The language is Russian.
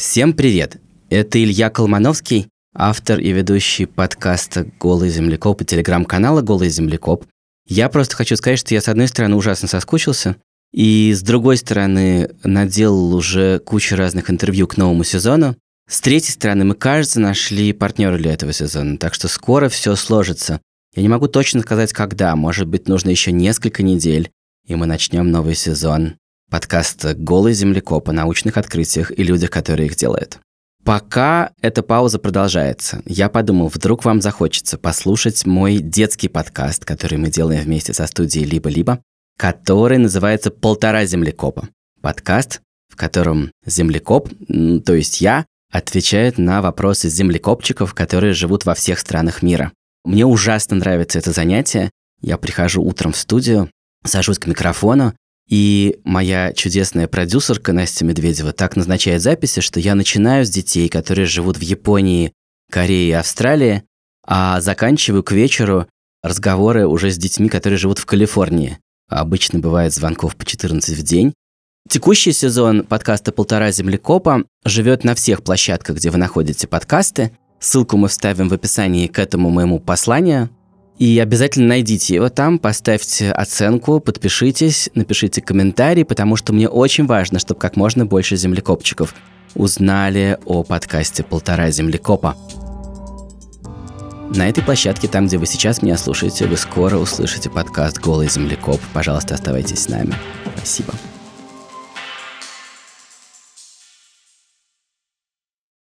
Всем привет! Это Илья Колмановский, автор и ведущий подкаста «Голый землекоп» и телеграм-канала «Голый землекоп». Я просто хочу сказать, что я, с одной стороны, ужасно соскучился, и с другой стороны, наделал уже кучу разных интервью к новому сезону. С третьей стороны, мы, кажется, нашли партнера для этого сезона, так что скоро все сложится. Я не могу точно сказать, когда, может быть, нужно еще несколько недель, и мы начнем новый сезон подкаста «Голый землекоп» о научных открытиях и людях, которые их делают. Пока эта пауза продолжается, я подумал, вдруг вам захочется послушать мой детский подкаст, который мы делаем вместе со студией «Либо-либо», который называется «Полтора землекопа». Подкаст, в котором землекоп, то есть я, отвечает на вопросы землекопчиков, которые живут во всех странах мира. Мне ужасно нравится это занятие. Я прихожу утром в студию, сажусь к микрофону, и моя чудесная продюсерка Настя Медведева так назначает записи, что я начинаю с детей, которые живут в Японии, Корее и Австралии, а заканчиваю к вечеру разговоры уже с детьми, которые живут в Калифорнии. Обычно бывает звонков по 14 в день. Текущий сезон подкаста «Полтора землекопа» живет на всех площадках, где вы находите подкасты. Ссылку мы вставим в описании к этому моему посланию. И обязательно найдите его там, поставьте оценку, подпишитесь, напишите комментарий, потому что мне очень важно, чтобы как можно больше землекопчиков узнали о подкасте «Полтора землекопа». На этой площадке, там, где вы сейчас меня слушаете, вы скоро услышите подкаст «Голый землекоп». Пожалуйста, оставайтесь с нами. Спасибо.